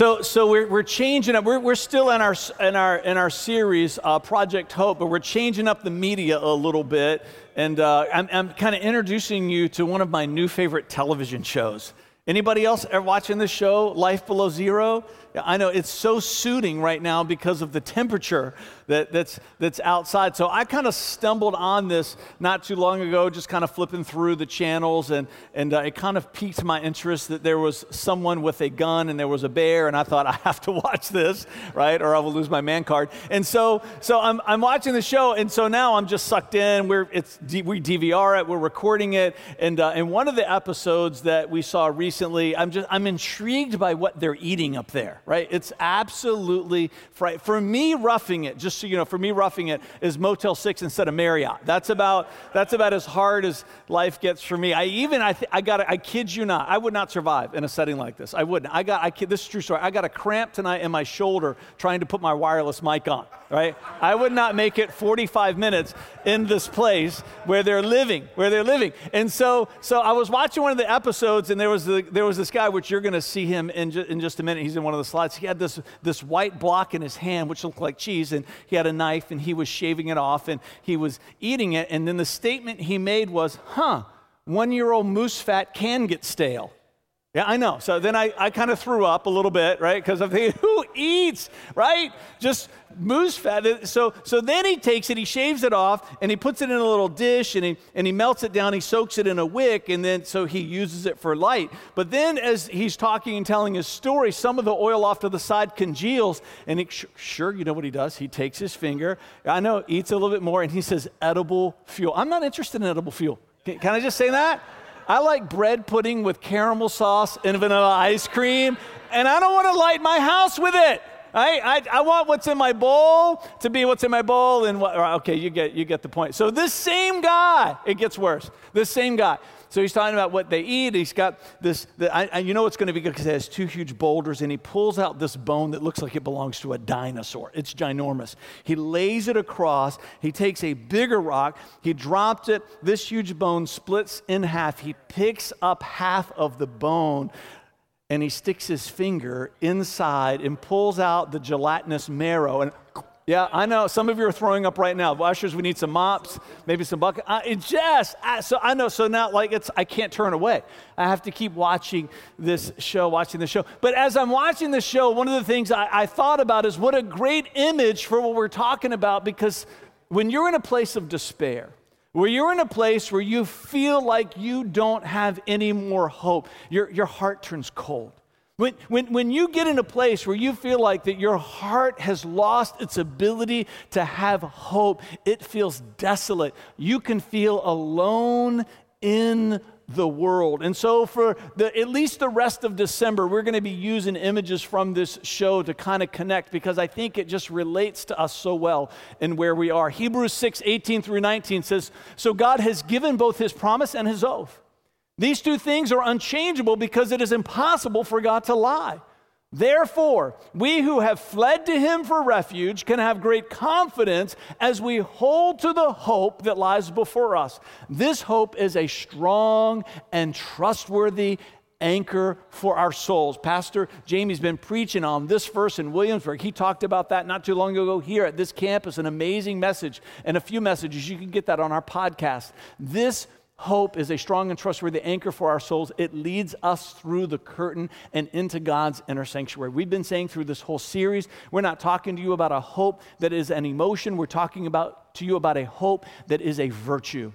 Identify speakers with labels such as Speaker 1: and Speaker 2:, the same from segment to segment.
Speaker 1: So, so we're, we're changing up. We're, we're still in our, in our, in our series, uh, Project Hope, but we're changing up the media a little bit. And uh, I'm, I'm kind of introducing you to one of my new favorite television shows. Anybody else ever watching this show, Life Below Zero? I know it's so suiting right now because of the temperature that, that's, that's outside. So I kind of stumbled on this not too long ago, just kind of flipping through the channels, and, and uh, it kind of piqued my interest that there was someone with a gun and there was a bear, and I thought, I have to watch this, right? Or I will lose my man card. And so, so I'm, I'm watching the show, and so now I'm just sucked in. We're, it's, we DVR it, we're recording it, and, uh, and one of the episodes that we saw recently, I'm, just, I'm intrigued by what they're eating up there right? It's absolutely fright. For me, roughing it, just you know, for me, roughing it is Motel 6 instead of Marriott. That's about, that's about as hard as life gets for me. I even, I, th- I got, I kid you not, I would not survive in a setting like this. I wouldn't. I got, I kid, this is true story. I got a cramp tonight in my shoulder trying to put my wireless mic on, right? I would not make it 45 minutes in this place where they're living, where they're living. And so, so I was watching one of the episodes, and there was, the, there was this guy, which you're going to see him in, ju- in just a minute. He's in one of the slides. He had this, this white block in his hand, which looked like cheese, and he had a knife, and he was shaving it off, and he was eating it. And then the statement he made was, huh, one year old moose fat can get stale. Yeah, I know. So then I, I kind of threw up a little bit, right? Because I'm thinking, who eats, right? Just moose fat. So, so then he takes it, he shaves it off, and he puts it in a little dish, and he, and he melts it down, he soaks it in a wick, and then so he uses it for light. But then as he's talking and telling his story, some of the oil off to the side congeals, and it, sure, you know what he does? He takes his finger, I know, eats a little bit more, and he says, edible fuel. I'm not interested in edible fuel. Can, can I just say that? I like bread pudding with caramel sauce and vanilla ice cream, and I don't want to light my house with it. I, I, I, want what's in my bowl to be what's in my bowl, and what, okay, you get, you get the point. So, this same guy, it gets worse. This same guy. So, he's talking about what they eat. He's got this, the, I, you know it's going to be good because it has two huge boulders, and he pulls out this bone that looks like it belongs to a dinosaur. It's ginormous. He lays it across. He takes a bigger rock, he drops it. This huge bone splits in half. He picks up half of the bone and he sticks his finger inside and pulls out the gelatinous marrow. And yeah, I know some of you are throwing up right now. Ushers, we need some mops, maybe some buckets. It just, I, so I know. So now, like, it's I can't turn away. I have to keep watching this show, watching the show. But as I'm watching the show, one of the things I, I thought about is what a great image for what we're talking about. Because when you're in a place of despair, where you're in a place where you feel like you don't have any more hope, your, your heart turns cold. When, when, when you get in a place where you feel like that your heart has lost its ability to have hope, it feels desolate. You can feel alone in the world. And so, for the, at least the rest of December, we're going to be using images from this show to kind of connect because I think it just relates to us so well in where we are. Hebrews 6 18 through 19 says, So God has given both his promise and his oath. These two things are unchangeable because it is impossible for God to lie. Therefore, we who have fled to him for refuge can have great confidence as we hold to the hope that lies before us. This hope is a strong and trustworthy anchor for our souls. Pastor Jamie's been preaching on this verse in Williamsburg. He talked about that not too long ago here at this campus, an amazing message and a few messages. You can get that on our podcast. This Hope is a strong and trustworthy anchor for our souls. It leads us through the curtain and into God's inner sanctuary. We've been saying through this whole series, we're not talking to you about a hope that is an emotion. We're talking about to you about a hope that is a virtue.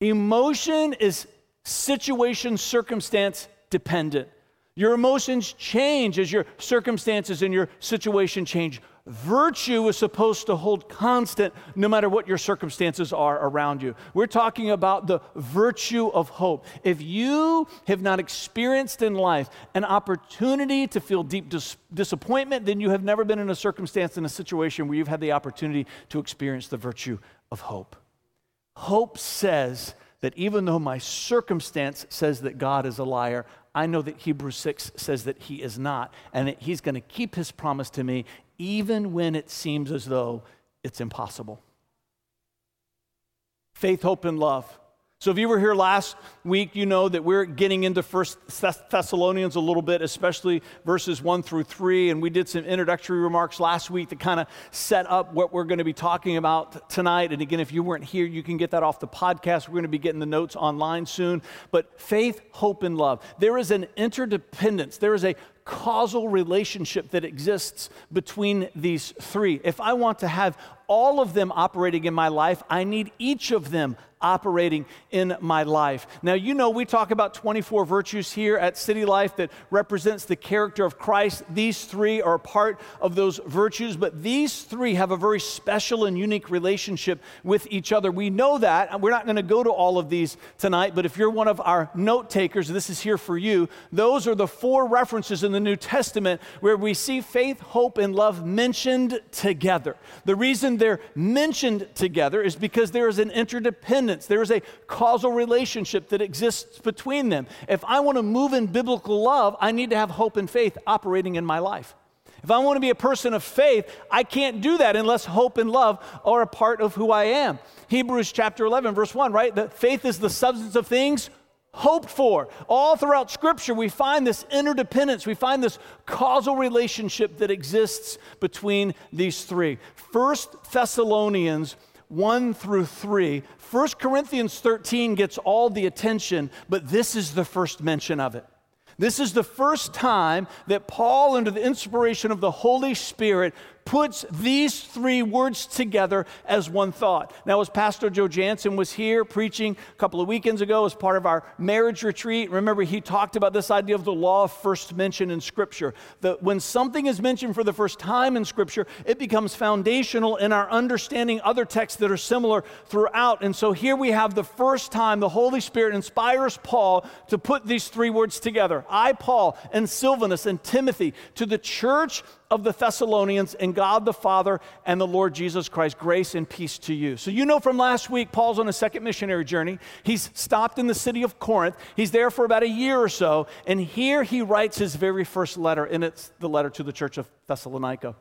Speaker 1: Emotion is situation, circumstance dependent. Your emotions change as your circumstances and your situation change. Virtue is supposed to hold constant no matter what your circumstances are around you. We're talking about the virtue of hope. If you have not experienced in life an opportunity to feel deep dis- disappointment, then you have never been in a circumstance, in a situation where you've had the opportunity to experience the virtue of hope. Hope says that even though my circumstance says that God is a liar, I know that Hebrews 6 says that he is not, and that he's going to keep his promise to me even when it seems as though it's impossible. Faith, hope, and love. So, if you were here last week, you know that we're getting into First Thessalonians a little bit, especially verses 1 through 3. And we did some introductory remarks last week to kind of set up what we're going to be talking about tonight. And again, if you weren't here, you can get that off the podcast. We're going to be getting the notes online soon. But faith, hope, and love. There is an interdependence, there is a causal relationship that exists between these three. If I want to have all of them operating in my life, I need each of them operating in my life. Now, you know, we talk about 24 virtues here at City Life that represents the character of Christ. These three are part of those virtues, but these three have a very special and unique relationship with each other. We know that. And we're not going to go to all of these tonight, but if you're one of our note takers, this is here for you. Those are the four references in the New Testament where we see faith, hope, and love mentioned together. The reason they're mentioned together is because there is an interdependence there is a causal relationship that exists between them. If I want to move in biblical love, I need to have hope and faith operating in my life. If I want to be a person of faith, I can't do that unless hope and love are a part of who I am. Hebrews chapter 11, verse 1, right? That faith is the substance of things hoped for. All throughout Scripture, we find this interdependence, we find this causal relationship that exists between these three. First Thessalonians 1 through 3. 1 Corinthians 13 gets all the attention, but this is the first mention of it. This is the first time that Paul, under the inspiration of the Holy Spirit, puts these three words together as one thought. Now, as Pastor Joe Jansen was here preaching a couple of weekends ago as part of our marriage retreat, remember he talked about this idea of the law of first mention in Scripture. That when something is mentioned for the first time in Scripture, it becomes foundational in our understanding other texts that are similar throughout. And so here we have the first time the Holy Spirit inspires Paul to put these three words together I, Paul, and Silvanus and Timothy to the church of the Thessalonians and God the Father and the Lord Jesus Christ. Grace and peace to you. So, you know from last week, Paul's on a second missionary journey. He's stopped in the city of Corinth. He's there for about a year or so. And here he writes his very first letter, and it's the letter to the church of Thessalonica.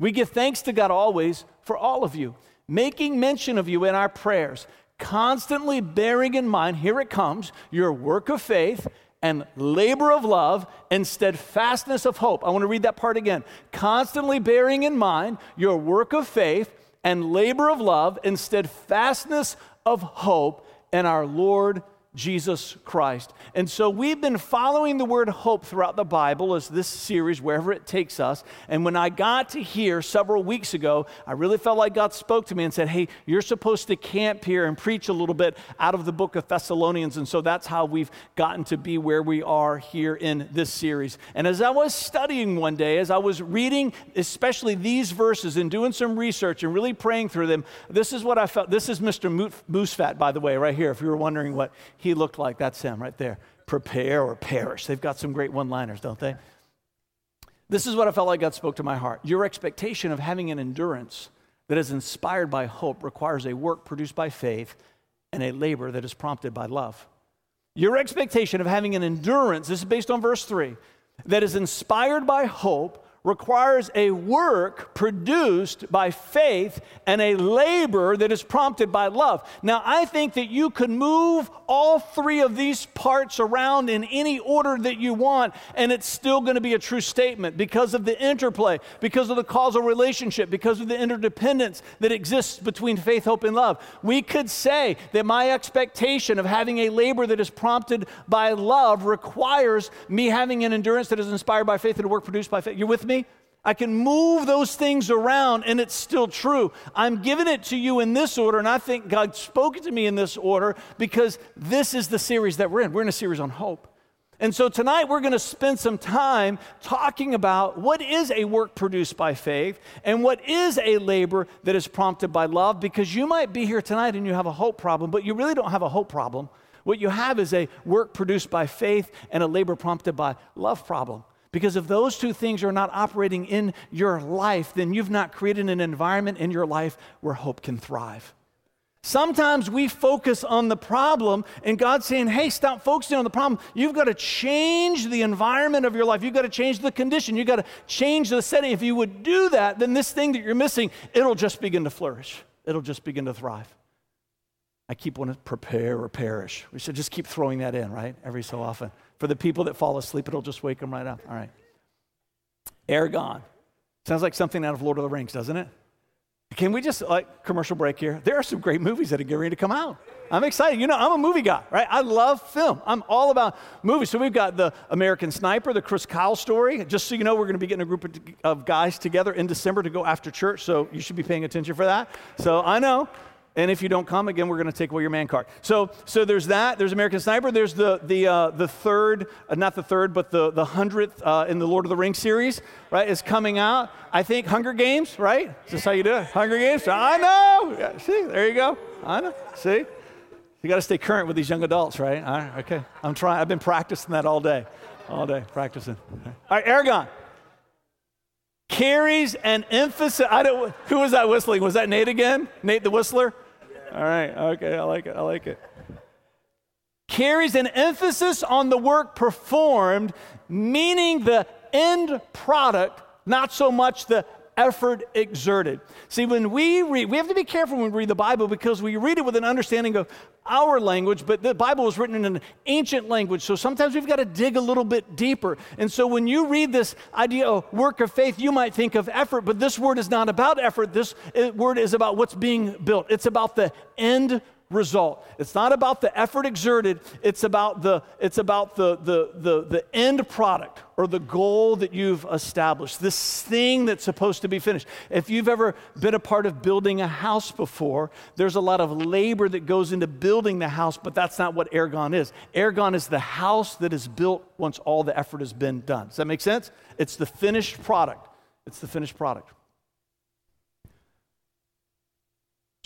Speaker 1: We give thanks to God always for all of you, making mention of you in our prayers, constantly bearing in mind, here it comes, your work of faith and labor of love and steadfastness of hope. I want to read that part again. Constantly bearing in mind your work of faith and labor of love and steadfastness of hope in our Lord Jesus Christ. And so we've been following the word hope throughout the Bible as this series, wherever it takes us. And when I got to here several weeks ago, I really felt like God spoke to me and said, Hey, you're supposed to camp here and preach a little bit out of the book of Thessalonians. And so that's how we've gotten to be where we are here in this series. And as I was studying one day, as I was reading, especially these verses and doing some research and really praying through them, this is what I felt. This is Mr. Moosefat, by the way, right here, if you were wondering what he he looked like. That's him right there. Prepare or perish. They've got some great one liners, don't they? This is what I felt like God spoke to my heart. Your expectation of having an endurance that is inspired by hope requires a work produced by faith and a labor that is prompted by love. Your expectation of having an endurance, this is based on verse 3, that is inspired by hope requires a work produced by faith and a labor that is prompted by love. Now, I think that you can move all three of these parts around in any order that you want, and it's still going to be a true statement because of the interplay, because of the causal relationship, because of the interdependence that exists between faith, hope, and love. We could say that my expectation of having a labor that is prompted by love requires me having an endurance that is inspired by faith and a work produced by faith. You're with me? I can move those things around and it's still true. I'm giving it to you in this order, and I think God spoke to me in this order because this is the series that we're in. We're in a series on hope. And so tonight we're going to spend some time talking about what is a work produced by faith and what is a labor that is prompted by love because you might be here tonight and you have a hope problem, but you really don't have a hope problem. What you have is a work produced by faith and a labor prompted by love problem. Because if those two things are not operating in your life, then you've not created an environment in your life where hope can thrive. Sometimes we focus on the problem, and God's saying, Hey, stop focusing on the problem. You've got to change the environment of your life. You've got to change the condition. You've got to change the setting. If you would do that, then this thing that you're missing, it'll just begin to flourish, it'll just begin to thrive. I keep wanting to prepare or perish. We should just keep throwing that in, right? Every so often. For the people that fall asleep, it'll just wake them right up. All right. ergon. Sounds like something out of Lord of the Rings, doesn't it? Can we just, like, commercial break here? There are some great movies that are getting ready to come out. I'm excited. You know, I'm a movie guy, right? I love film. I'm all about movies. So we've got the American Sniper, the Chris Kyle story. Just so you know, we're going to be getting a group of, of guys together in December to go after church. So you should be paying attention for that. So I know and if you don't come again, we're going to take away your man card. So, so there's that. There's American Sniper. There's the the uh, the third, uh, not the third, but the the hundredth uh, in the Lord of the Rings series. Right, is coming out. I think Hunger Games. Right? Is this how you do it? Hunger Games. I know. Yeah, see, there you go. I know. See, you got to stay current with these young adults, right? right? Okay. I'm trying. I've been practicing that all day, all day practicing. All right, ergon carries an emphasis. I don't, who was that whistling? Was that Nate again? Nate the whistler? All right, okay, I like it, I like it. Carries an emphasis on the work performed, meaning the end product, not so much the effort exerted. See, when we read, we have to be careful when we read the Bible because we read it with an understanding of our language, but the Bible was written in an ancient language. So sometimes we've got to dig a little bit deeper. And so when you read this idea of work of faith, you might think of effort, but this word is not about effort. This eh, word is about what's being built, it's about the end result. It's not about the effort exerted, it's about the, it's about the, the, the, the end product or the goal that you've established, this thing that's supposed to be finished. If you've ever been a part of building a house before, there's a lot of labor that goes into building the house, but that's not what ergon is. ergon is the house that is built once all the effort has been done. Does that make sense? It's the finished product. It's the finished product.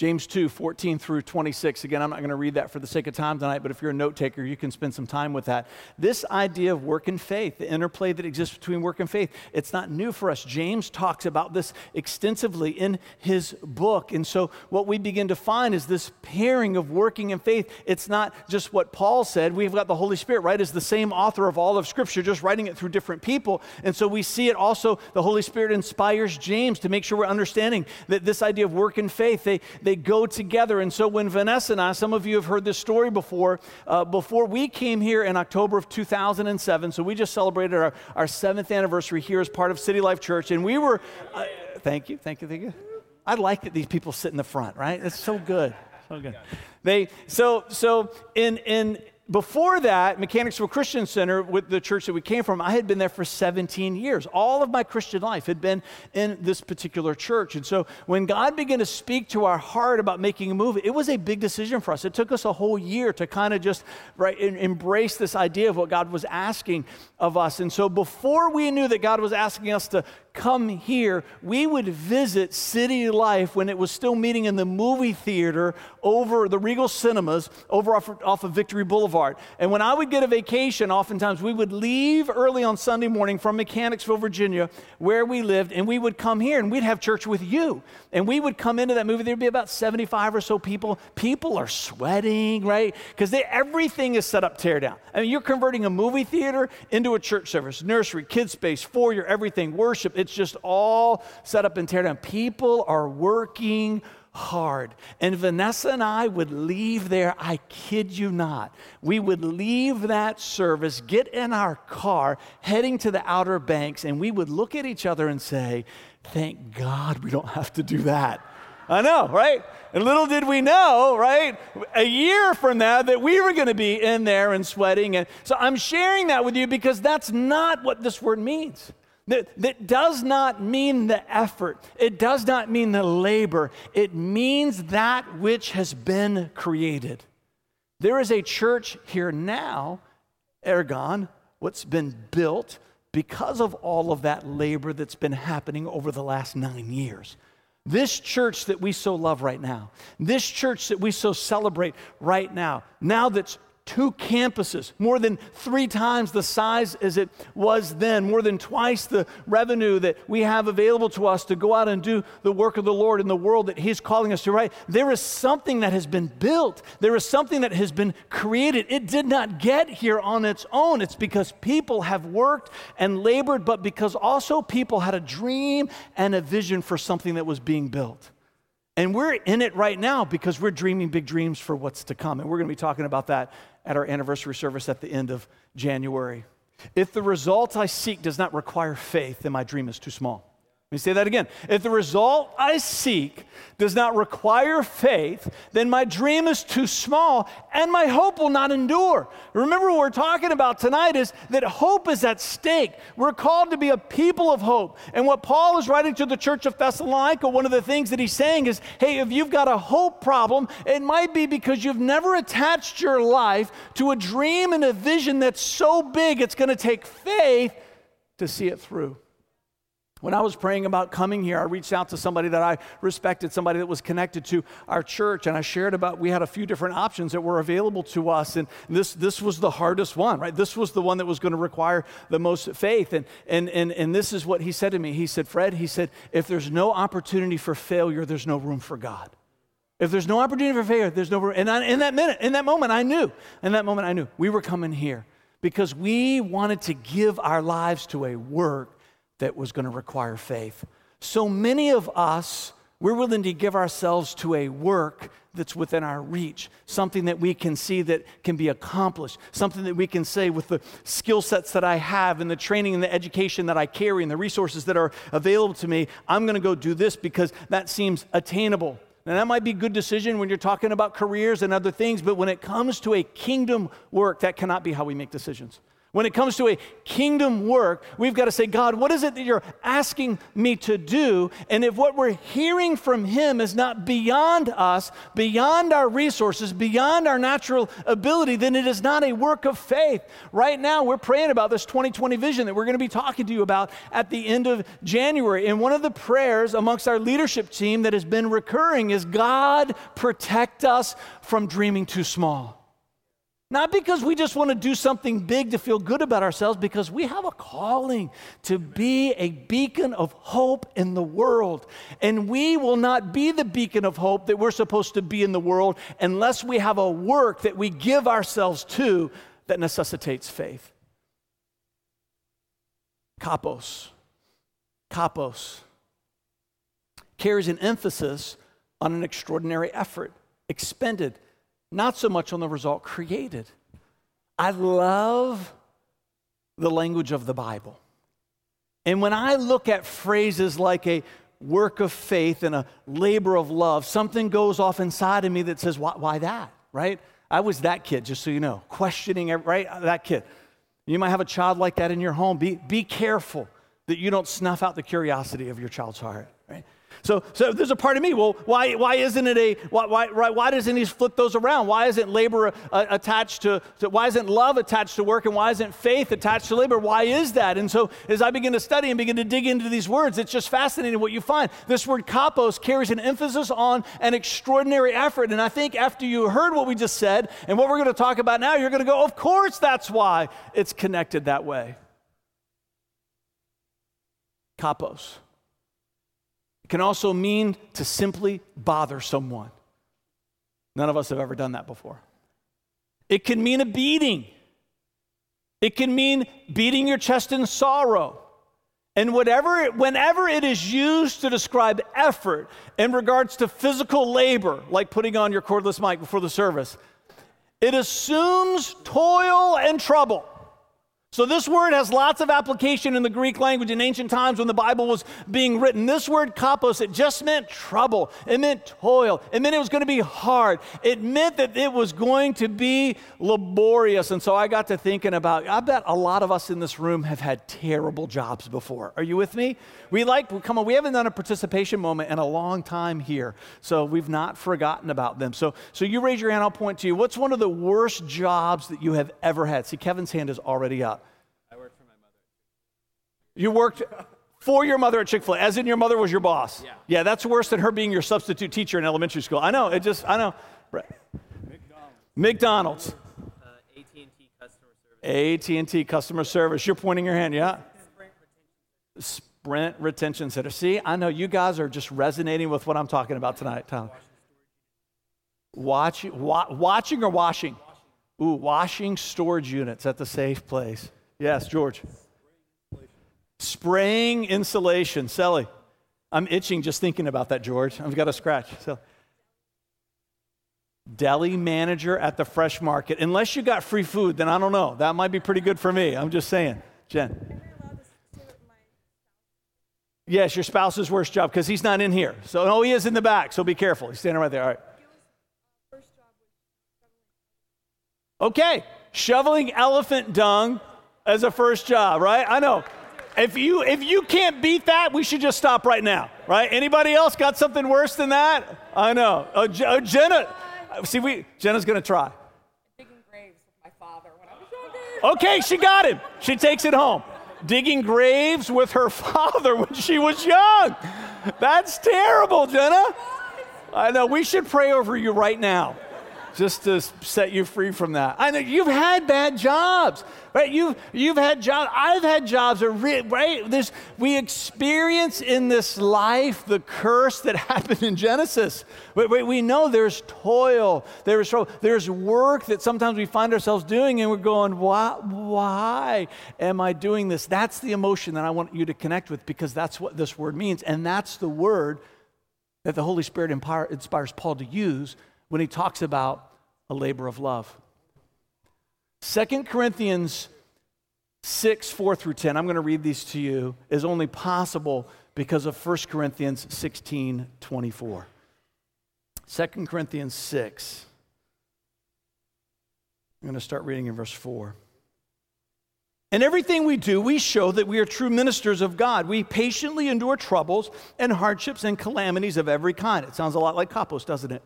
Speaker 1: James 2, 14 through 26. Again, I'm not going to read that for the sake of time tonight, but if you're a note taker, you can spend some time with that. This idea of work and faith, the interplay that exists between work and faith, it's not new for us. James talks about this extensively in his book. And so, what we begin to find is this pairing of working and faith. It's not just what Paul said. We've got the Holy Spirit, right, as the same author of all of Scripture, just writing it through different people. And so, we see it also, the Holy Spirit inspires James to make sure we're understanding that this idea of work and faith, they, they they go together. And so when Vanessa and I, some of you have heard this story before, uh, before we came here in October of 2007, so we just celebrated our, our seventh anniversary here as part of City Life Church, and we were, uh, thank you, thank you, thank you. I like that these people sit in the front, right? It's so good, so good. They so so in in before that, Mechanicsville Christian Center, with the church that we came from, I had been there for 17 years. All of my Christian life had been in this particular church. And so when God began to speak to our heart about making a move, it was a big decision for us. It took us a whole year to kind of just right, embrace this idea of what God was asking of us. And so before we knew that God was asking us to come here, we would visit City Life when it was still meeting in the movie theater over the Regal Cinemas over off, off of Victory Boulevard. And when I would get a vacation, oftentimes we would leave early on Sunday morning from Mechanicsville, Virginia, where we lived, and we would come here and we'd have church with you. And we would come into that movie, there'd be about 75 or so people. People are sweating, right? Because everything is set up tear down. I mean, you're converting a movie theater into a church service, nursery, kids space, foyer, everything, worship it's just all set up and tear down. People are working hard. And Vanessa and I would leave there, I kid you not. We would leave that service, get in our car, heading to the Outer Banks, and we would look at each other and say, Thank God we don't have to do that. I know, right? And little did we know, right? A year from now that we were going to be in there and sweating. And so I'm sharing that with you because that's not what this word means. That, that does not mean the effort. It does not mean the labor. It means that which has been created. There is a church here now, ergon, what's been built because of all of that labor that's been happening over the last nine years. This church that we so love right now, this church that we so celebrate right now, now that's two campuses, more than three times the size as it was then, more than twice the revenue that we have available to us to go out and do the work of the Lord in the world that He's calling us to, right? There is something that has been built, there is something that has been created. It did not get here on its own. It's because people have worked and labored, but because also people had a dream and a vision for something that was being built. And we're in it right now because we're dreaming big dreams for what's to come. And we're going to be talking about that at our anniversary service at the end of January. If the result I seek does not require faith, then my dream is too small. Let me say that again. If the result I seek does not require faith, then my dream is too small and my hope will not endure. Remember, what we're talking about tonight is that hope is at stake. We're called to be a people of hope. And what Paul is writing to the church of Thessalonica, one of the things that he's saying is hey, if you've got a hope problem, it might be because you've never attached your life to a dream and a vision that's so big it's going to take faith to see it through. When I was praying about coming here, I reached out to somebody that I respected, somebody that was connected to our church, and I shared about we had a few different options that were available to us, and this, this was the hardest one, right? This was the one that was going to require the most faith. And, and, and, and this is what he said to me. He said, Fred, he said, if there's no opportunity for failure, there's no room for God. If there's no opportunity for failure, there's no room. And I, in that minute, in that moment, I knew. In that moment, I knew we were coming here because we wanted to give our lives to a work that was going to require faith. So many of us, we're willing to give ourselves to a work that's within our reach, something that we can see that can be accomplished, something that we can say with the skill sets that I have and the training and the education that I carry and the resources that are available to me, I'm going to go do this because that seems attainable. Now, that might be a good decision when you're talking about careers and other things, but when it comes to a kingdom work, that cannot be how we make decisions. When it comes to a kingdom work, we've got to say, God, what is it that you're asking me to do? And if what we're hearing from Him is not beyond us, beyond our resources, beyond our natural ability, then it is not a work of faith. Right now, we're praying about this 2020 vision that we're going to be talking to you about at the end of January. And one of the prayers amongst our leadership team that has been recurring is God, protect us from dreaming too small. Not because we just want to do something big to feel good about ourselves, because we have a calling to be a beacon of hope in the world. And we will not be the beacon of hope that we're supposed to be in the world unless we have a work that we give ourselves to that necessitates faith. Kapos. Kapos carries an emphasis on an extraordinary effort expended not so much on the result created. I love the language of the Bible. And when I look at phrases like a work of faith and a labor of love, something goes off inside of me that says, why, why that, right? I was that kid, just so you know, questioning, right? That kid. You might have a child like that in your home. Be, be careful that you don't snuff out the curiosity of your child's heart, right? So, so there's a part of me. Well, why, why isn't it a why, why, why doesn't he flip those around? Why isn't labor uh, attached to, to, why isn't love attached to work and why isn't faith attached to labor? Why is that? And so as I begin to study and begin to dig into these words, it's just fascinating what you find. This word kapos carries an emphasis on an extraordinary effort. And I think after you heard what we just said and what we're going to talk about now, you're going to go, of course that's why it's connected that way. Kapos can also mean to simply bother someone. None of us have ever done that before. It can mean a beating. It can mean beating your chest in sorrow. And whatever, whenever it is used to describe effort in regards to physical labor, like putting on your cordless mic before the service, it assumes toil and trouble. So, this word has lots of application in the Greek language in ancient times when the Bible was being written. This word kapos, it just meant trouble. It meant toil. It meant it was going to be hard. It meant that it was going to be laborious. And so I got to thinking about, I bet a lot of us in this room have had terrible jobs before. Are you with me? We like, come on, we haven't done a participation moment in a long time here. So we've not forgotten about them. So, so you raise your hand, I'll point to you. What's one of the worst jobs that you have ever had? See, Kevin's hand is already up. You worked for your mother at Chick fil A, as in your mother was your boss. Yeah. Yeah, that's worse than her being your substitute teacher in elementary school. I know, it just, I know. McDonald's. McDonald's. Uh, AT&T customer service. AT&T customer service. You're pointing your hand, yeah? Sprint retention. Center. See, I know you guys are just resonating with what I'm talking about tonight, Tom. Watching, wa- watching or washing? Ooh, washing storage units at the safe place. Yes, George. Spraying insulation. Sally. I'm itching just thinking about that, George. I've got a scratch. So, deli manager at the fresh market. Unless you got free food, then I don't know. That might be pretty good for me. I'm just saying. Jen. Yes, your spouse's worst job because he's not in here. So, no, he is in the back. So be careful. He's standing right there. All right. Okay, shoveling elephant dung as a first job, right? I know. If you if you can't beat that, we should just stop right now, right? Anybody else got something worse than that? I know. Oh, oh Jenna, see, we Jenna's gonna try.
Speaker 2: Digging graves with my father when I was younger.
Speaker 1: Okay, she got him. She takes it home. Digging graves with her father when she was young. That's terrible, Jenna. I know. We should pray over you right now just to set you free from that. I know you've had bad jobs, right? You've, you've had jobs. I've had jobs, right? There's, we experience in this life the curse that happened in Genesis. We, we, we know there's toil, there's trouble, there's work that sometimes we find ourselves doing, and we're going, why, why am I doing this? That's the emotion that I want you to connect with because that's what this word means. And that's the word that the Holy Spirit inspires Paul to use when he talks about a labor of love. 2 Corinthians 6, 4 through 10, I'm going to read these to you, is only possible because of 1 Corinthians 16, 24. 2 Corinthians 6. I'm going to start reading in verse 4. In everything we do, we show that we are true ministers of God. We patiently endure troubles and hardships and calamities of every kind. It sounds a lot like Kapos, doesn't it?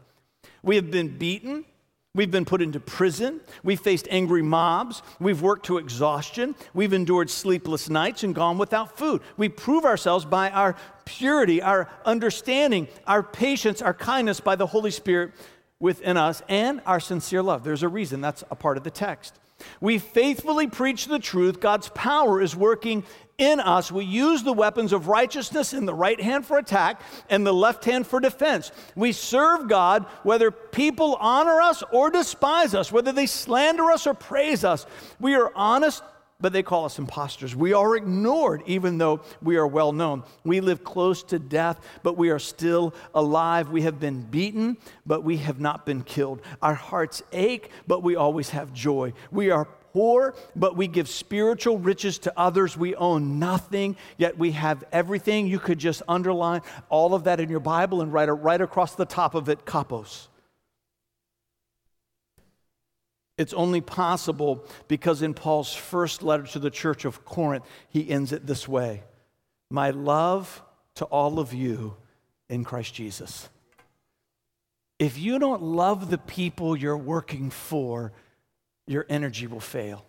Speaker 1: We have been beaten. We've been put into prison. We've faced angry mobs. We've worked to exhaustion. We've endured sleepless nights and gone without food. We prove ourselves by our purity, our understanding, our patience, our kindness by the Holy Spirit within us, and our sincere love. There's a reason that's a part of the text. We faithfully preach the truth. God's power is working in us, we use the weapons of righteousness in the right hand for attack and the left hand for defense. We serve God whether people honor us or despise us, whether they slander us or praise us. We are honest, but they call us impostors. We are ignored, even though we are well known. We live close to death, but we are still alive. We have been beaten, but we have not been killed. Our hearts ache, but we always have joy. We are poor, but we give spiritual riches to others. We own nothing, yet we have everything. You could just underline all of that in your Bible and write it right across the top of it, kapos. It's only possible because in Paul's first letter to the church of Corinth, he ends it this way My love to all of you in Christ Jesus. If you don't love the people you're working for, your energy will fail.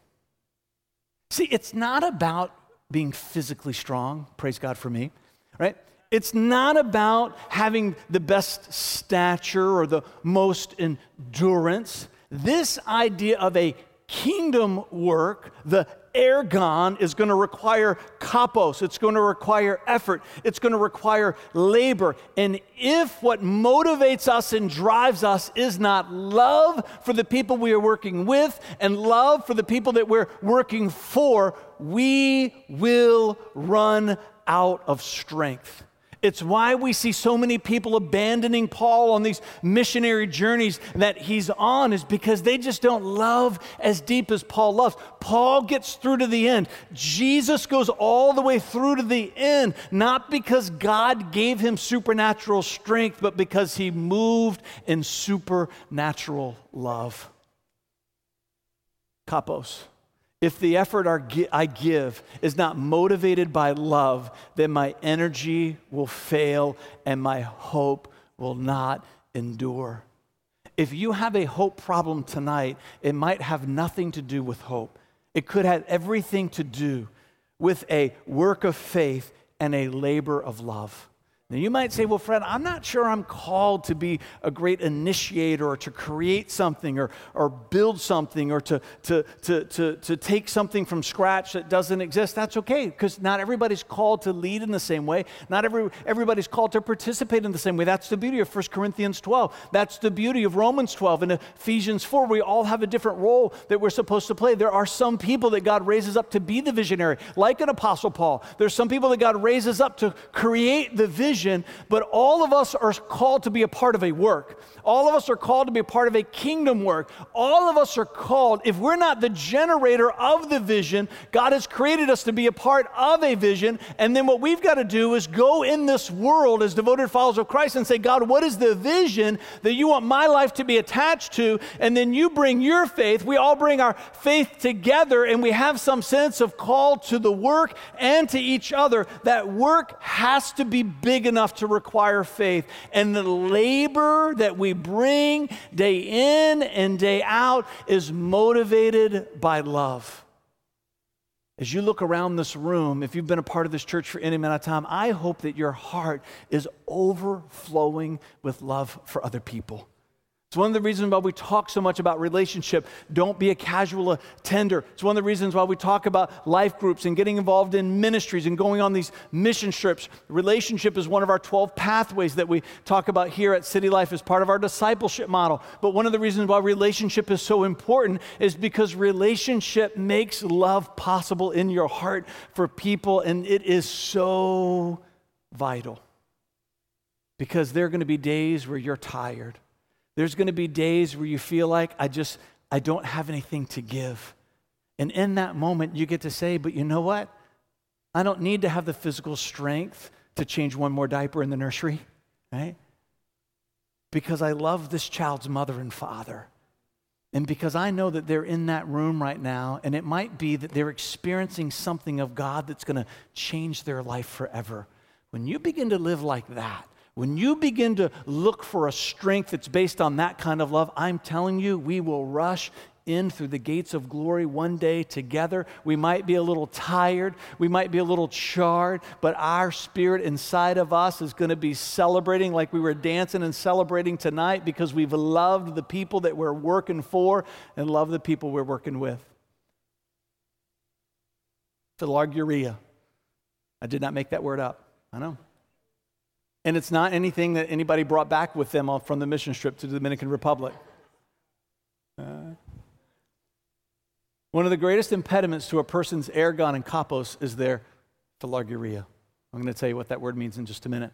Speaker 1: See, it's not about being physically strong, praise God for me, right? It's not about having the best stature or the most endurance. This idea of a kingdom work, the ergon is going to require kapos. It's going to require effort. It's going to require labor. And if what motivates us and drives us is not love for the people we are working with and love for the people that we're working for, we will run out of strength. It's why we see so many people abandoning Paul on these missionary journeys that he's on, is because they just don't love as deep as Paul loves. Paul gets through to the end. Jesus goes all the way through to the end, not because God gave him supernatural strength, but because he moved in supernatural love. Kapos. If the effort I give is not motivated by love, then my energy will fail and my hope will not endure. If you have a hope problem tonight, it might have nothing to do with hope. It could have everything to do with a work of faith and a labor of love. Now, you might say, well, Fred, I'm not sure I'm called to be a great initiator or to create something or, or build something or to, to, to, to, to take something from scratch that doesn't exist. That's okay because not everybody's called to lead in the same way. Not every, everybody's called to participate in the same way. That's the beauty of 1 Corinthians 12. That's the beauty of Romans 12 and Ephesians 4. We all have a different role that we're supposed to play. There are some people that God raises up to be the visionary, like an Apostle Paul. There's some people that God raises up to create the vision vision, but all of us are called to be a part of a work. All of us are called to be a part of a kingdom work. All of us are called, if we're not the generator of the vision, God has created us to be a part of a vision. And then what we've got to do is go in this world as devoted followers of Christ and say, God, what is the vision that you want my life to be attached to? And then you bring your faith. We all bring our faith together and we have some sense of call to the work and to each other. That work has to be big enough to require faith. And the labor that we bring day in and day out is motivated by love. As you look around this room, if you've been a part of this church for any amount of time, I hope that your heart is overflowing with love for other people. It's one of the reasons why we talk so much about relationship. Don't be a casual attender. It's one of the reasons why we talk about life groups and getting involved in ministries and going on these mission trips. Relationship is one of our 12 pathways that we talk about here at City Life as part of our discipleship model. But one of the reasons why relationship is so important is because relationship makes love possible in your heart for people, and it is so vital. Because there are going to be days where you're tired there's going to be days where you feel like I just I don't have anything to give. And in that moment you get to say, but you know what? I don't need to have the physical strength to change one more diaper in the nursery, right? Because I love this child's mother and father. And because I know that they're in that room right now, and it might be that they're experiencing something of God that's going to change their life forever. When you begin to live like that, when you begin to look for a strength that's based on that kind of love, I'm telling you, we will rush in through the gates of glory one day together. We might be a little tired, we might be a little charred, but our spirit inside of us is going to be celebrating like we were dancing and celebrating tonight because we've loved the people that we're working for and love the people we're working with. Philarguria. I did not make that word up. I know. And it's not anything that anybody brought back with them from the mission trip to the Dominican Republic. Uh, one of the greatest impediments to a person's ergon and kapos is their philarguria. I'm going to tell you what that word means in just a minute.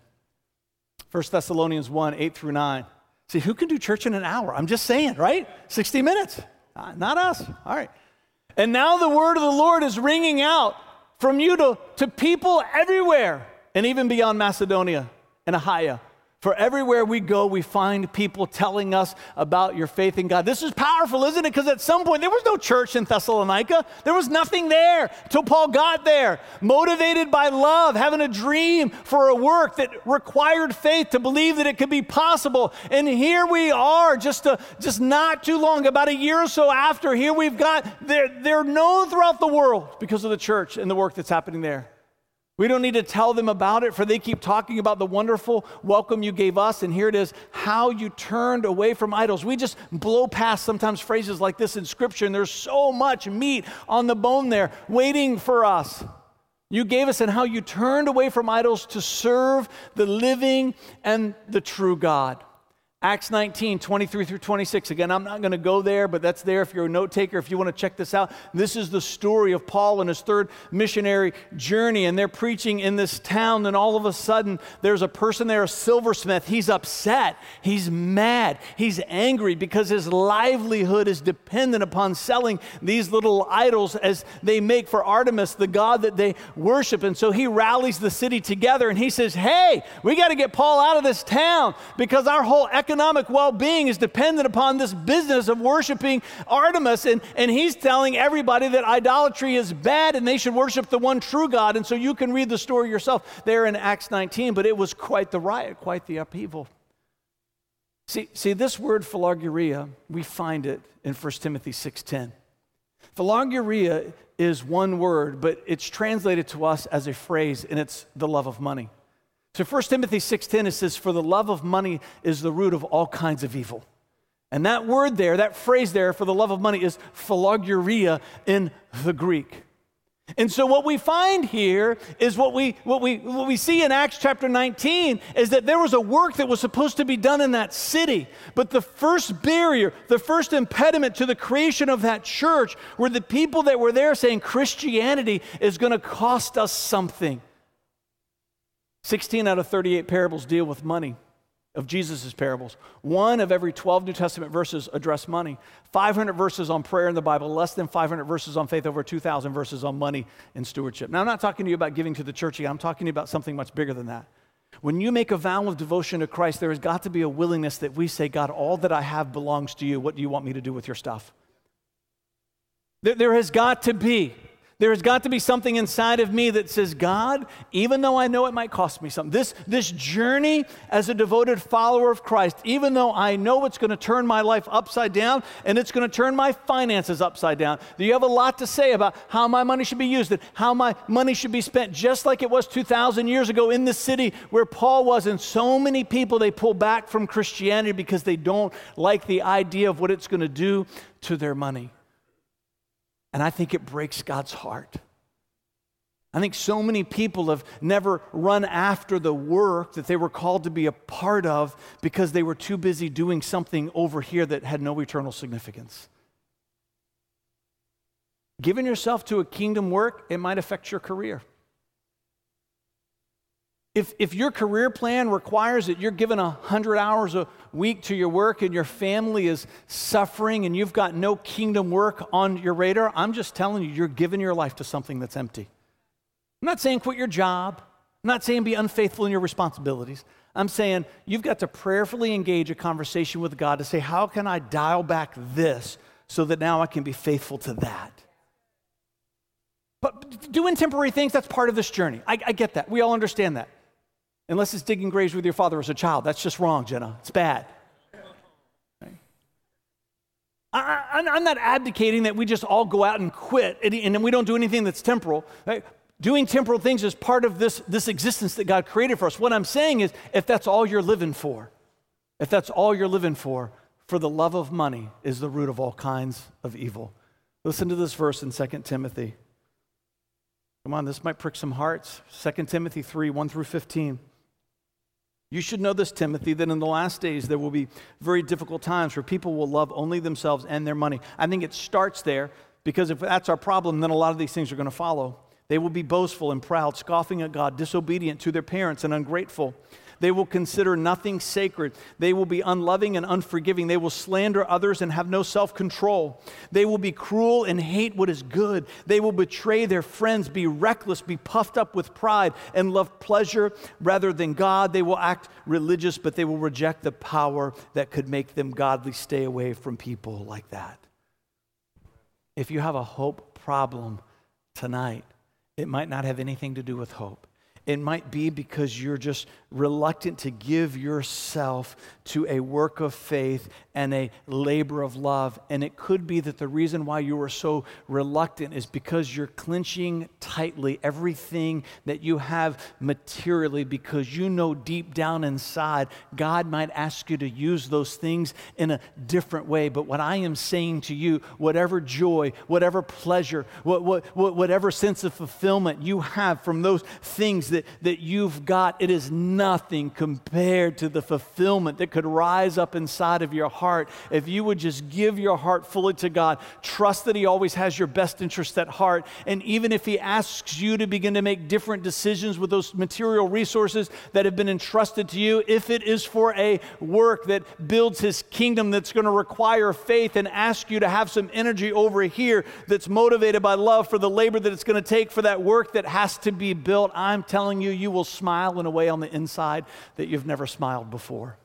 Speaker 1: 1 Thessalonians 1 8 through 9. See, who can do church in an hour? I'm just saying, right? 60 minutes. Uh, not us. All right. And now the word of the Lord is ringing out from you to, to people everywhere and even beyond Macedonia and Achaia. For everywhere we go, we find people telling us about your faith in God. This is powerful, isn't it? Because at some point, there was no church in Thessalonica. There was nothing there until Paul got there. Motivated by love, having a dream for a work that required faith to believe that it could be possible. And here we are, just, a, just not too long, about a year or so after. Here we've got, they're, they're known throughout the world because of the church and the work that's happening there. We don't need to tell them about it, for they keep talking about the wonderful welcome you gave us. And here it is how you turned away from idols. We just blow past sometimes phrases like this in Scripture, and there's so much meat on the bone there waiting for us. You gave us and how you turned away from idols to serve the living and the true God. Acts 19, 23 through 26. Again, I'm not going to go there, but that's there if you're a note taker, if you want to check this out. This is the story of Paul and his third missionary journey, and they're preaching in this town, and all of a sudden, there's a person there, a silversmith. He's upset, he's mad, he's angry because his livelihood is dependent upon selling these little idols as they make for Artemis, the god that they worship. And so he rallies the city together and he says, Hey, we got to get Paul out of this town because our whole economy economic well being is dependent upon this business of worshiping Artemis. And, and he's telling everybody that idolatry is bad and they should worship the one true God. And so you can read the story yourself there in Acts 19, but it was quite the riot, quite the upheaval. See, see this word philarguria, we find it in 1 Timothy 6.10. Philarguria is one word, but it's translated to us as a phrase, and it's the love of money. So 1 Timothy 6:10 it says for the love of money is the root of all kinds of evil. And that word there, that phrase there for the love of money is philarguria in the Greek. And so what we find here is what we what we what we see in Acts chapter 19 is that there was a work that was supposed to be done in that city. But the first barrier, the first impediment to the creation of that church were the people that were there saying Christianity is going to cost us something. 16 out of 38 parables deal with money of Jesus' parables. One of every 12 New Testament verses address money. 500 verses on prayer in the Bible, less than 500 verses on faith, over 2,000 verses on money and stewardship. Now, I'm not talking to you about giving to the church, again. I'm talking to you about something much bigger than that. When you make a vow of devotion to Christ, there has got to be a willingness that we say, God, all that I have belongs to you. What do you want me to do with your stuff? There, there has got to be there has got to be something inside of me that says, God, even though I know it might cost me something, this, this journey as a devoted follower of Christ, even though I know it's going to turn my life upside down and it's going to turn my finances upside down, do you have a lot to say about how my money should be used and how my money should be spent, just like it was 2,000 years ago in the city where Paul was. And so many people, they pull back from Christianity because they don't like the idea of what it's going to do to their money. And I think it breaks God's heart. I think so many people have never run after the work that they were called to be a part of because they were too busy doing something over here that had no eternal significance. Giving yourself to a kingdom work, it might affect your career. If, if your career plan requires that you're given 100 hours a week to your work and your family is suffering and you've got no kingdom work on your radar, I'm just telling you, you're giving your life to something that's empty. I'm not saying quit your job. I'm not saying be unfaithful in your responsibilities. I'm saying you've got to prayerfully engage a conversation with God to say, how can I dial back this so that now I can be faithful to that? But doing temporary things, that's part of this journey. I, I get that. We all understand that. Unless it's digging graves with your father as a child. That's just wrong, Jenna. It's bad. I, am not advocating that we just all go out and quit and, and we don't do anything that's temporal. Right? Doing temporal things is part of this, this existence that God created for us. What I'm saying is, if that's all you're living for, if that's all you're living for, for the love of money is the root of all kinds of evil. Listen to this verse in 2 Timothy. Come on, this might prick some hearts. 2 Timothy 3 1 through 15. You should know this, Timothy, that in the last days there will be very difficult times where people will love only themselves and their money. I think it starts there because if that's our problem, then a lot of these things are going to follow. They will be boastful and proud, scoffing at God, disobedient to their parents, and ungrateful. They will consider nothing sacred. They will be unloving and unforgiving. They will slander others and have no self control. They will be cruel and hate what is good. They will betray their friends, be reckless, be puffed up with pride, and love pleasure rather than God. They will act religious, but they will reject the power that could make them godly. Stay away from people like that. If you have a hope problem tonight, it might not have anything to do with hope. It might be because you're just reluctant to give yourself to a work of faith and a labor of love. And it could be that the reason why you are so reluctant is because you're clenching tightly everything that you have materially because you know deep down inside God might ask you to use those things in a different way. But what I am saying to you, whatever joy, whatever pleasure, what, what, whatever sense of fulfillment you have from those things that, that you've got, it is nothing compared to the fulfillment that could rise up inside of your heart if you would just give your heart fully to God. Trust that He always has your best interest at heart. And even if He asks you to begin to make different decisions with those material resources that have been entrusted to you, if it is for a work that builds His kingdom that's going to require faith and ask you to have some energy over here that's motivated by love for the labor that it's going to take for that work that has to be built, I'm telling telling you, you will smile in a way on the inside that you've never smiled before.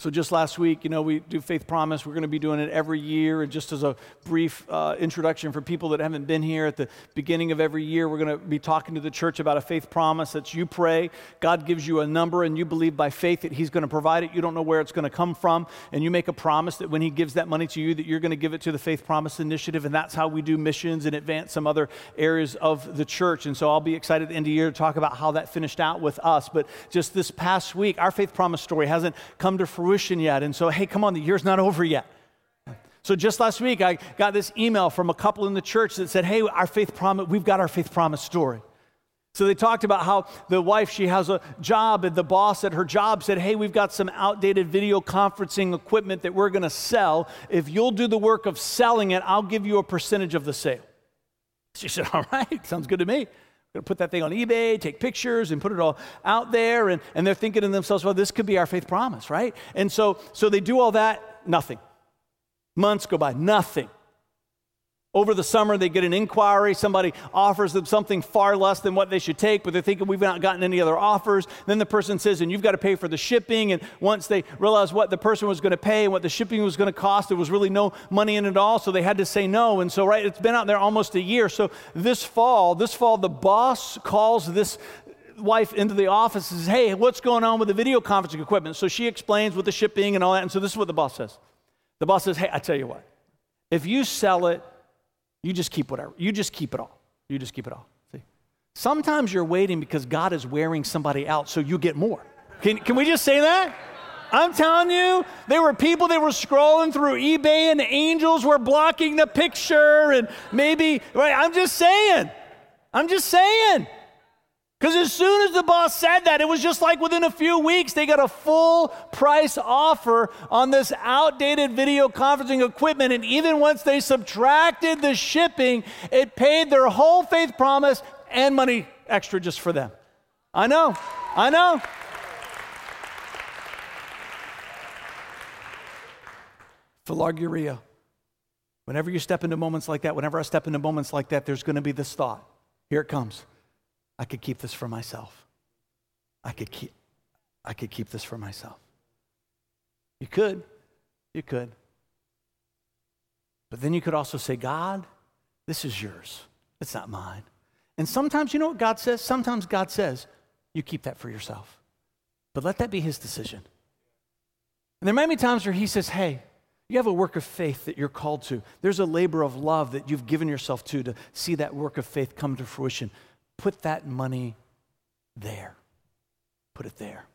Speaker 1: So, just last week, you know, we do Faith Promise. We're going to be doing it every year. And just as a brief uh, introduction for people that haven't been here, at the beginning of every year, we're going to be talking to the church about a faith promise. That's you pray, God gives you a number, and you believe by faith that He's going to provide it. You don't know where it's going to come from. And you make a promise that when He gives that money to you, that you're going to give it to the Faith Promise Initiative. And that's how we do missions and advance some other areas of the church. And so I'll be excited at the end of the year to talk about how that finished out with us. But just this past week, our faith promise story hasn't come to fruition fruition yet. And so, hey, come on, the year's not over yet. So just last week, I got this email from a couple in the church that said, hey, our faith promise, we've got our faith promise story. So they talked about how the wife, she has a job, and the boss at her job said, Hey, we've got some outdated video conferencing equipment that we're going to sell. If you'll do the work of selling it, I'll give you a percentage of the sale. She said, All right, sounds good to me. Going to put that thing on eBay, take pictures, and put it all out there. And, and they're thinking to themselves, well, this could be our faith promise, right? And so, so they do all that, nothing. Months go by, nothing. Over the summer, they get an inquiry. Somebody offers them something far less than what they should take, but they're thinking we've not gotten any other offers. Then the person says, and you've got to pay for the shipping. And once they realized what the person was going to pay and what the shipping was going to cost, there was really no money in it all. So they had to say no. And so, right, it's been out there almost a year. So this fall, this fall, the boss calls this wife into the office and says, Hey, what's going on with the video conferencing equipment? So she explains with the shipping and all that. And so this is what the boss says. The boss says, Hey, I tell you what, if you sell it, you just keep whatever. You just keep it all. You just keep it all. See? Sometimes you're waiting because God is wearing somebody out so you get more. Can, can we just say that? I'm telling you, there were people that were scrolling through eBay and the angels were blocking the picture and maybe, right? I'm just saying. I'm just saying. Because as soon as the boss said that, it was just like within a few weeks, they got a full price offer on this outdated video conferencing equipment. And even once they subtracted the shipping, it paid their whole faith promise and money extra just for them. I know, I know. Philargyria. Whenever you step into moments like that, whenever I step into moments like that, there's going to be this thought. Here it comes. I could keep this for myself. I could keep, I could keep this for myself. You could. You could. But then you could also say, God, this is yours. It's not mine. And sometimes, you know what God says? Sometimes God says, you keep that for yourself. But let that be his decision. And there might be times where he says, hey, you have a work of faith that you're called to. There's a labor of love that you've given yourself to to see that work of faith come to fruition put that money there. Put it there.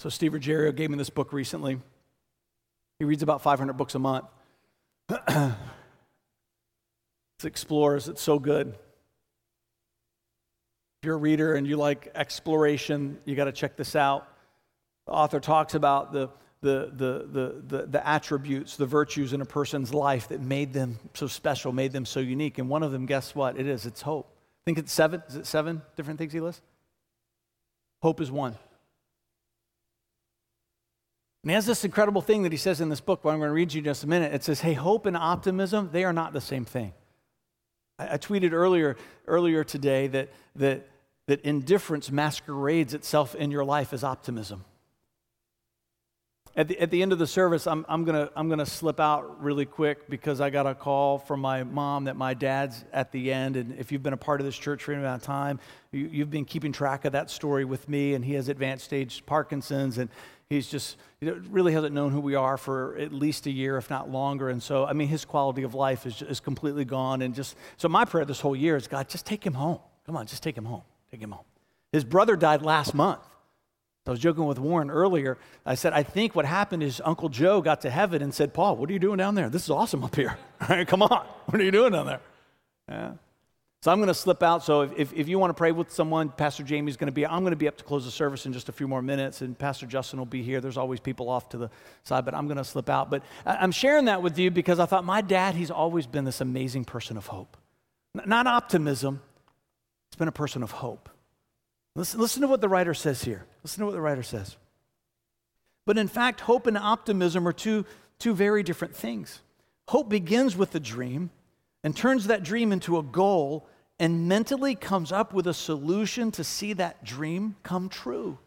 Speaker 1: So, Steve Ruggiero gave me this book recently. He reads about 500 books a month. it's Explorers, it's so good. If you're a reader and you like exploration, you got to check this out. The author talks about the the, the, the, the, the attributes, the virtues in a person's life that made them so special, made them so unique. And one of them, guess what? It is, it's hope. I think it's seven. Is it seven different things he lists? Hope is one. And he has this incredible thing that he says in this book, what I'm going to read you in just a minute. It says, hey, hope and optimism, they are not the same thing. I, I tweeted earlier, earlier today that, that, that indifference masquerades itself in your life as optimism. At the, at the end of the service, I'm, I'm going to I'm gonna slip out really quick because I got a call from my mom that my dad's at the end. And if you've been a part of this church for any amount of time, you, you've been keeping track of that story with me. And he has advanced stage Parkinson's. And he's just you know, really hasn't known who we are for at least a year, if not longer. And so, I mean, his quality of life is, is completely gone. And just so, my prayer this whole year is God, just take him home. Come on, just take him home. Take him home. His brother died last month. I was joking with Warren earlier. I said, I think what happened is Uncle Joe got to heaven and said, Paul, what are you doing down there? This is awesome up here. come on. What are you doing down there? Yeah. So I'm going to slip out. So if, if, if, you want to pray with someone, Pastor Jamie's going to be, I'm going to be up to close the service in just a few more minutes, and Pastor Justin will be here. There's always people off to the side, but I'm going to slip out. But I'm sharing that with you because I thought my dad, he's always been this amazing person of hope. Not optimism, he's been a person of hope. Listen, listen to what the writer says here. Listen to what the writer says. But in fact, hope and optimism are two, two very different things. Hope begins with a dream and turns that dream into a goal and mentally comes up with a solution to see that dream come true.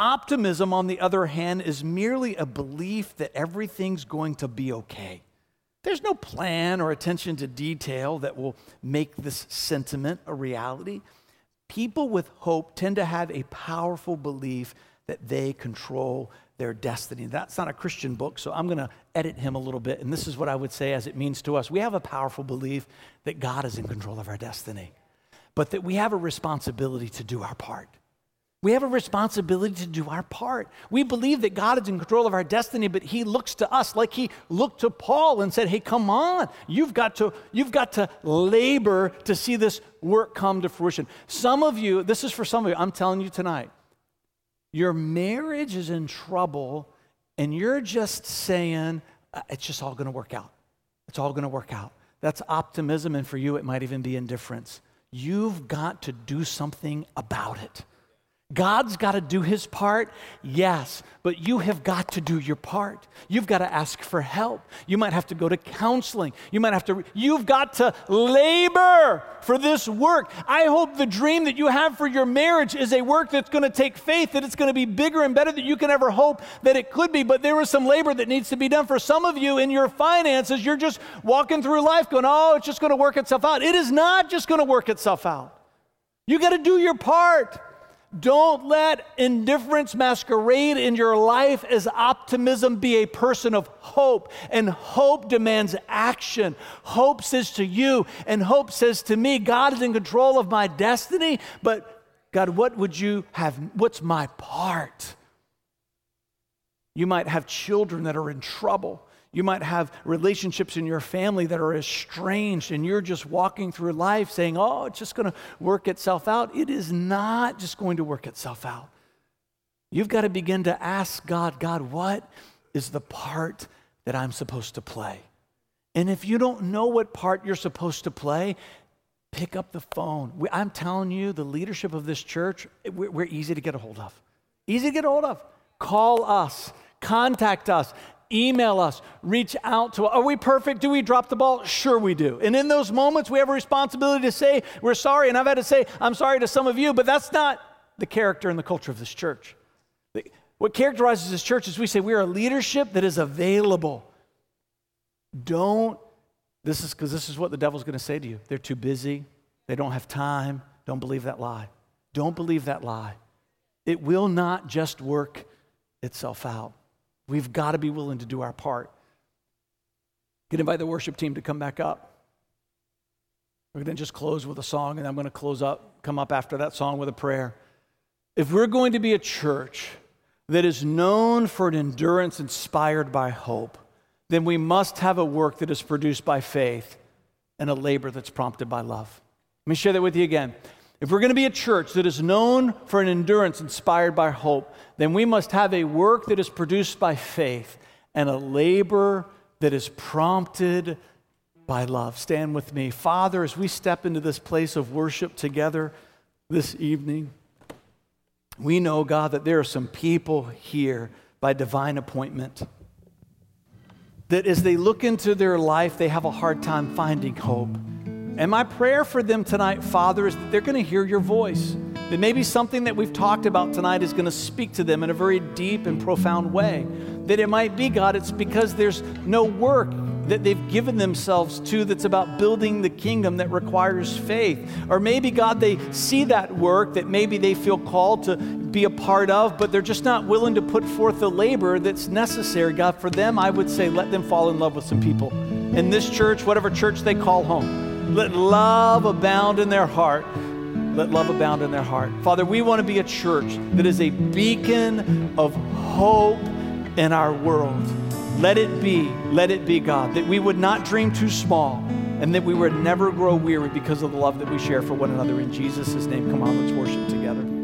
Speaker 1: Optimism, on the other hand, is merely a belief that everything's going to be okay. There's no plan or attention to detail that will make this sentiment a reality. People with hope tend to have a powerful belief that they control their destiny. That's not a Christian book, so I'm going to edit him a little bit. And this is what I would say as it means to us. We have a powerful belief that God is in control of our destiny, but that we have a responsibility to do our part. We have a responsibility to do our part. We believe that God is in control of our destiny, but He looks to us like He looked to Paul and said, Hey, come on, you've got to, you've got to labor to see this work come to fruition. Some of you, this is for some of you, I'm telling you tonight, your marriage is in trouble, and you're just saying, uh, It's just all gonna work out. It's all gonna work out. That's optimism, and for you, it might even be indifference. You've got to do something about it. God's got to do his part, yes, but you have got to do your part. You've got to ask for help. You might have to go to counseling. You might have to, you've got to labor for this work. I hope the dream that you have for your marriage is a work that's going to take faith, that it's going to be bigger and better than you can ever hope that it could be. But there is some labor that needs to be done. For some of you in your finances, you're just walking through life going, oh, it's just going to work itself out. It is not just going to work itself out. You got to do your part. Don't let indifference masquerade in your life as optimism. Be a person of hope. And hope demands action. Hope says to you, and hope says to me, God is in control of my destiny, but God, what would you have? What's my part? You might have children that are in trouble. You might have relationships in your family that are estranged, and you're just walking through life saying, Oh, it's just going to work itself out. It is not just going to work itself out. You've got to begin to ask God, God, what is the part that I'm supposed to play? And if you don't know what part you're supposed to play, pick up the phone. We, I'm telling you, the leadership of this church, we're, we're easy to get a hold of. Easy to get a hold of. Call us, contact us, email us, reach out to us. Are we perfect? Do we drop the ball? Sure, we do. And in those moments, we have a responsibility to say, We're sorry. And I've had to say, I'm sorry to some of you, but that's not the character and the culture of this church. What characterizes this church is we say we are a leadership that is available. Don't, this is because this is what the devil's going to say to you. They're too busy, they don't have time. Don't believe that lie. Don't believe that lie. It will not just work itself out. We've got to be willing to do our part. Get invite the worship team to come back up. We're going to just close with a song, and I'm going to close up, come up after that song with a prayer. If we're going to be a church that is known for an endurance inspired by hope, then we must have a work that is produced by faith and a labor that's prompted by love. Let me share that with you again. If we're going to be a church that is known for an endurance inspired by hope, then we must have a work that is produced by faith and a labor that is prompted by love. Stand with me. Father, as we step into this place of worship together this evening, we know, God, that there are some people here by divine appointment that as they look into their life, they have a hard time finding hope. And my prayer for them tonight, Father, is that they're going to hear your voice. That maybe something that we've talked about tonight is going to speak to them in a very deep and profound way. That it might be, God, it's because there's no work that they've given themselves to that's about building the kingdom that requires faith. Or maybe, God, they see that work that maybe they feel called to be a part of, but they're just not willing to put forth the labor that's necessary. God, for them, I would say let them fall in love with some people. In this church, whatever church they call home let love abound in their heart. Let love abound in their heart. Father, we want to be a church that is a beacon of hope in our world. Let it be, let it be, God, that we would not dream too small and that we would never grow weary because of the love that we share for one another. In Jesus' name, come on, let's worship together.